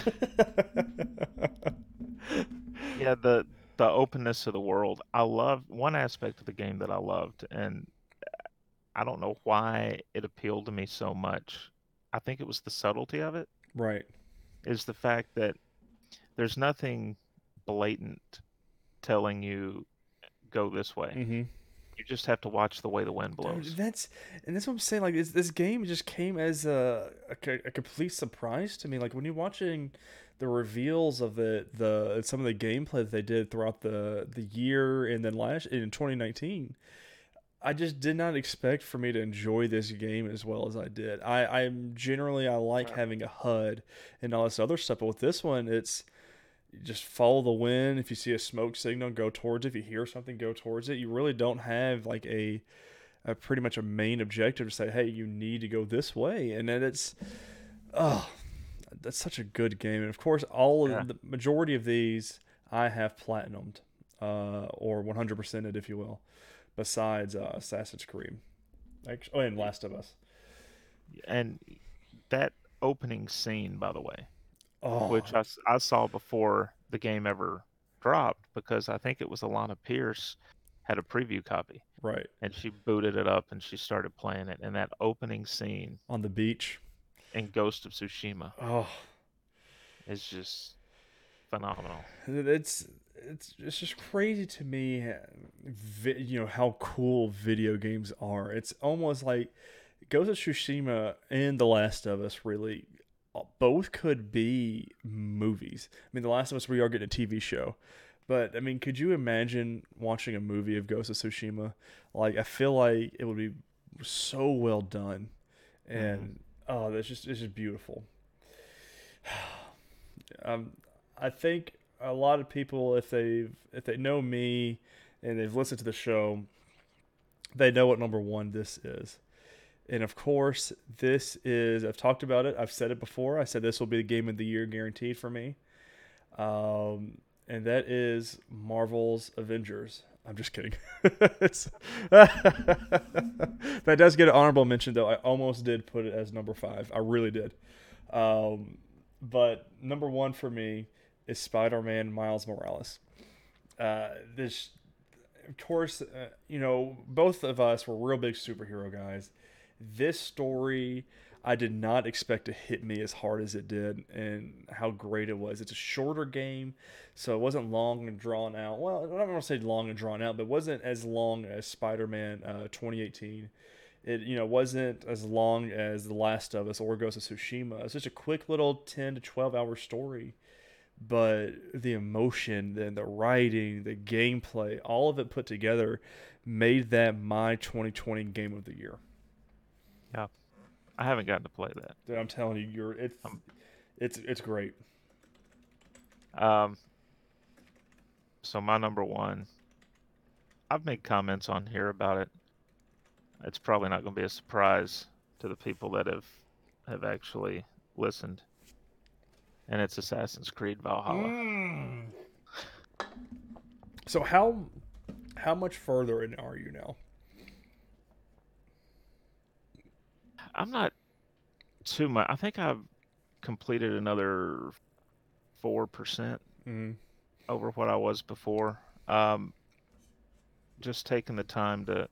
Yeah, the the openness of the world. I love one aspect of the game that I loved, and I don't know why it appealed to me so much. I think it was the subtlety of it. right. Is the fact that there's nothing blatant telling you go this way. Mm-hmm. You just have to watch the way the wind blows. Dude, that's and that's what I'm saying. Like this, this game just came as a, a, a complete surprise to me. Like when you're watching the reveals of the the some of the gameplay that they did throughout the the year and then last in 2019. I just did not expect for me to enjoy this game as well as I did. I I'm generally I like having a HUD and all this other stuff, but with this one, it's just follow the wind. If you see a smoke signal, go towards it. If you hear something, go towards it. You really don't have like a, a pretty much a main objective to say, hey, you need to go this way. And then it's, oh, that's such a good game. And of course, all Yeah. of the majority of these I have platinumed, uh, or 100%ed, if you will, besides uh, Assassin's Creed. Actually, oh, and Last of Us. And that opening scene, by the way, Oh, which I saw before the game ever dropped, because I think it was Alanah Pearce had a preview copy, right and she booted it up and she started playing it. And that opening scene on the beach. in Ghost of Tsushima Oh, is just phenomenal. it's it's it's just crazy to me vi- you know how cool video games are. It's almost like Ghost of Tsushima and The Last of Us really uh, both could be movies. I mean The Last of Us we are getting a TV show but I mean could you imagine watching a movie of Ghost of Tsushima? Like I feel like it would be so well done and oh that's just it's just beautiful. Um, I think a lot of people, if they if they know me and they've listened to the show, they know what number one this is. And of course, this is I've talked about it. I've said it before. I said this will be the game of the year guaranteed for me. Um, and that is Marvel's Avengers. I'm just kidding. That does get an honorable mention, though. I almost did put it as number five. I really did. Um, but number one for me is Spider-Man Miles Morales. Uh, this, of course, uh, you know, both of us were real big superhero guys. This story, I did not expect to hit me as hard as it did, and how great it was. It's a shorter game, so it wasn't long and drawn out. Well, I don't want to say long and drawn out, but it wasn't as long as Spider-Man uh, 2018 it you know wasn't as long as The Last of Us or Ghost of Tsushima. It's just a quick little ten to twelve hour story, but the emotion, then the writing, the gameplay, all of it put together made that my 2020 game of the year. Yeah. I haven't gotten to play that. Dude, I'm telling you, you're it's Um, it's it's great. Um, so my number one, I've made comments on here about it. It's probably not going to be a surprise to the people that have have actually listened. And it's Assassin's Creed Valhalla. Mm. So how how much further in are you now? I'm not too much. I think I've completed another four percent Mm. over what I was before. Um, just taking the time to.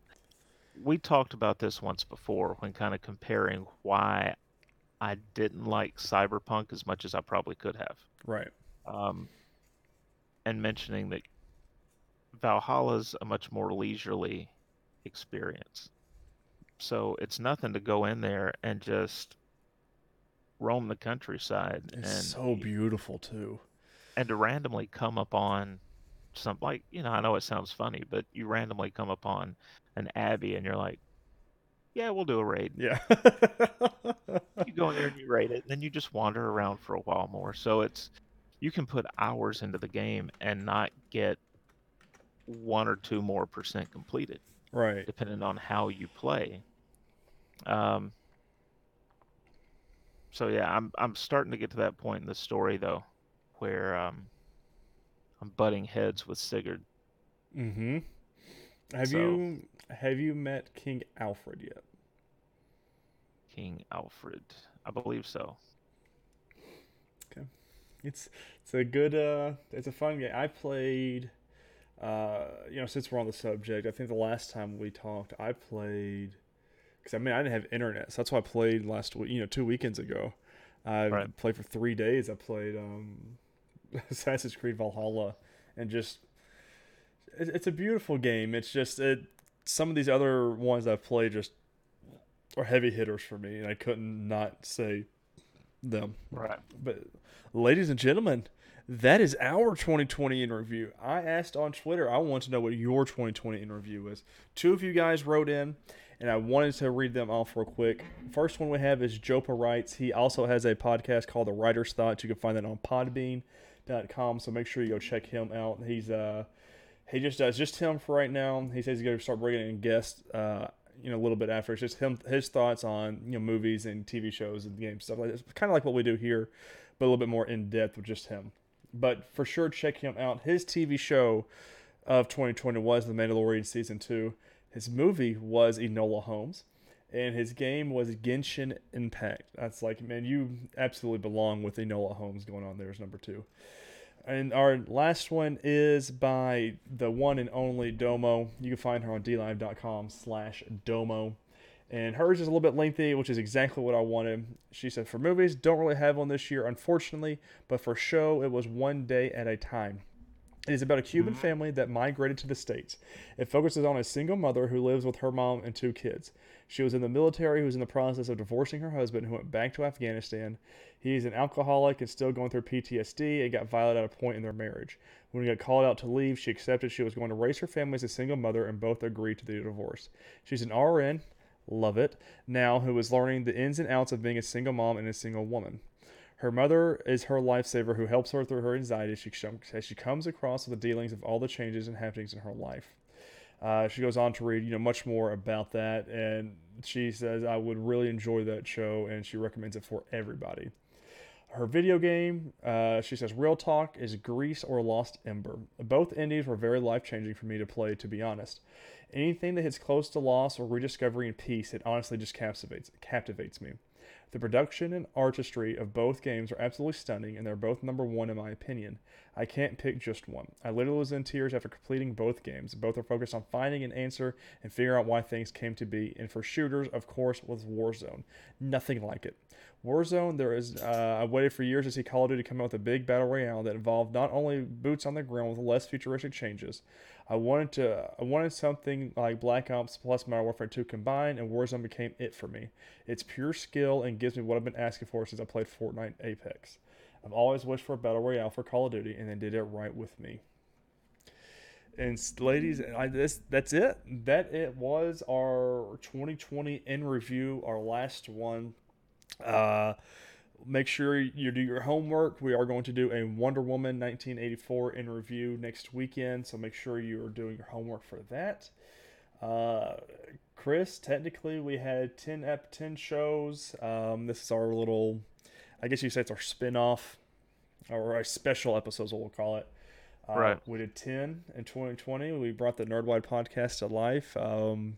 We talked about this once before when kind of comparing why I didn't like Cyberpunk as much as I probably could have, Right. um, and mentioning that Valhalla's a much more leisurely experience. So it's nothing to go in there and just roam the countryside It's and so beautiful too. and to randomly come upon some like you know i know it sounds funny but you randomly come upon an abbey and you're like yeah we'll do a raid Yeah. you go in there and you raid it and then you just wander around for a while more so it's you can put hours into the game and not get one or two more percent completed right. depending on how you play um so yeah i'm i'm starting to get to that point in the story though where um i'm butting heads with sigurd Mm-hmm. Have So- you have you met King Alfred yet? King Alfred. I believe so. Okay, it's it's a good uh it's a fun game. I played uh you know since we're on the subject, I think the last time we talked, I played because I mean I didn't have internet, so that's why I played last week. You know, two weekends ago. I Right. played for three days. I played um Assassin's Creed Valhalla, and just it's a beautiful game. It's just it some of these other ones I've played just are heavy hitters for me, and I couldn't not say them. Right. But, ladies and gentlemen, that is our 2020 in review. I asked on Twitter, I want to know what your 2020 in review is. Two of you guys wrote in, and I wanted to read them off real quick. First one we have is Jopa Writes. He also has a podcast called The Writer's Thoughts. You can find that on podbean.com, so make sure you go check him out. He's, uh, he just does just him for right now. He says he's going to start bringing in guests, uh, you know, a little bit after. It's just him, his thoughts on you know movies and TV shows and games stuff like this. Kind of like what we do here, but a little bit more in depth with just him. But for sure, check him out. His TV show of 2020 was The Mandalorian season two. His movie was Enola Holmes, and his game was Genshin Impact. That's like, man, you absolutely belong with Enola Holmes going on there as number two. And our last one is by the one and only Domo. You can find her on dlive.com slash Domo. And hers is a little bit lengthy, which is exactly what I wanted. She said, For movies, don't really have one this year, unfortunately, but for show, it was one day at a time. It is about a Cuban mm-hmm. family that migrated to the States. It focuses on a single mother who lives with her mom and two kids. She was in the military, who was in the process of divorcing her husband, who went back to Afghanistan. He's an alcoholic and still going through PTSD and got violent at a point in their marriage. When he got called out to leave, she accepted she was going to raise her family as a single mother, and both agreed to the divorce. She's an RN, love it, now who is learning the ins and outs of being a single mom and a single woman. Her mother is her lifesaver who helps her through her anxiety as she, comes across with the dealings of all the changes and happenings in her life. Uh, she goes on to read, you know, much more about that, and she says I would really enjoy that show, and she recommends it for everybody. Her video game, uh, she says, Real Talk is Gris or Lost Ember. Both indies were very life changing for me to play, to be honest. Anything that hits close to loss or rediscovery and peace, it honestly just captivates captivates me. The production and artistry of both games are absolutely stunning, and they're both number one in my opinion. I can't pick just one. I literally was in tears after completing both games. Both are focused on finding an answer and figuring out why things came to be. And for shooters, of course, was Warzone. Nothing like it. Warzone, there is. Uh, I waited for years to see Call of Duty come out with a big battle royale that involved not only boots on the ground with less futuristic changes. I wanted to. I wanted something like Black Ops plus Modern Warfare 2 combined, and Warzone became it for me. It's pure skill and gives me what I've been asking for since I played Fortnite Apex. I've always wished for a battle royale for Call of Duty, and they did it right with me. And ladies, I, this that's it. That it was our 2020 in review, our last one. Uh, make sure you do your homework. We are going to do a Wonder Woman 1984 in review next weekend, so make sure you are doing your homework for that. Uh, Chris, technically we had 10 ep 10 shows. Um, this is our little, I guess you say it's our spin-off or a special episode, is what we'll call it. Uh, Right. We did 10 in 2020. We brought the Nerdwide podcast to life. Um,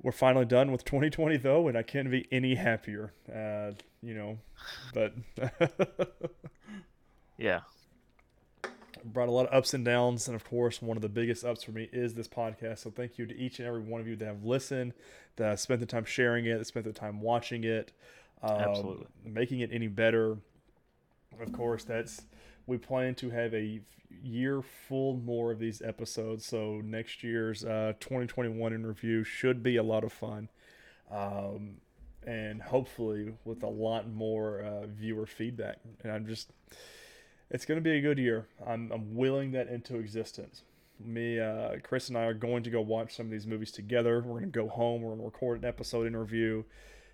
we're finally done with 2020 though, and I can't be any happier. Uh, you know, but Yeah. brought a lot of ups and downs, and of course, one of the biggest ups for me is this podcast. So thank you to each and every one of you that have listened, that have spent the time sharing it, that spent the time watching it, um, Absolutely. making it any better. Of course, that's we plan to have a year full more of these episodes. So next year's uh, 2021 in review should be a lot of fun. Um, and hopefully with a lot more uh, viewer feedback. And I'm just, it's going to be a good year. I'm, I'm willing that into existence. Me, uh, Chris, and I are going to go watch some of these movies together. We're going to go home. We're going to record an episode interview.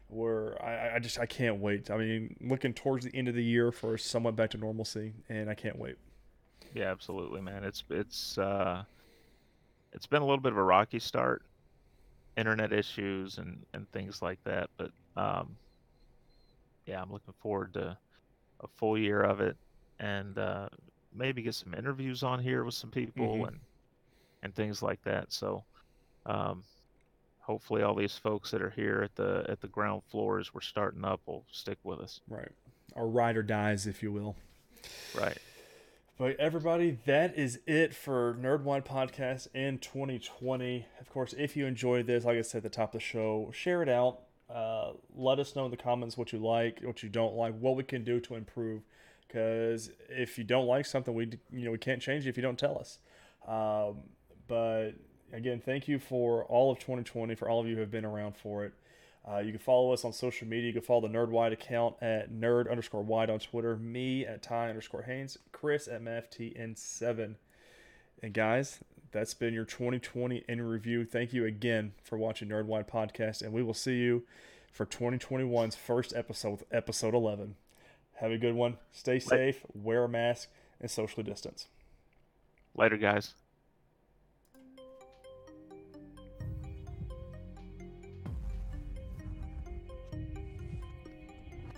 Where I, I just I can't wait. I mean, looking towards the end of the year for somewhat back to normalcy, and I can't wait. Yeah, absolutely, man. It's it's uh, it's been a little bit of a rocky start, internet issues and and things like that. But um, yeah, I'm looking forward to a full year of it, and uh, maybe get some interviews on here with some people Mhm. and and things like that. So, um, hopefully, all these folks that are here at the at the ground floor as we're starting up will stick with us. Right, our ride or dies, if you will. Right. But everybody, that is it for Nerd Nerdwide Podcast in 2020. Of course, if you enjoyed this, like I said at the top of the show, share it out. Uh, let us know in the comments what you like, what you don't like, what we can do to improve. Because if you don't like something, we you know we can't change it if you don't tell us. Um, but again, thank you for all of 2020 for all of you who have been around for it. Uh, you can follow us on social media. You can follow the Nerd account at nerd underscore wide on Twitter, me at Ty underscore Haynes, Chris at MFTN7. And guys, that's been your 2020 in review. Thank you again for watching Nerdwide Podcast, and we will see you for 2021's first episode, episode 11. Have a good one. Stay safe, wear a mask, and socially distance. Later, guys.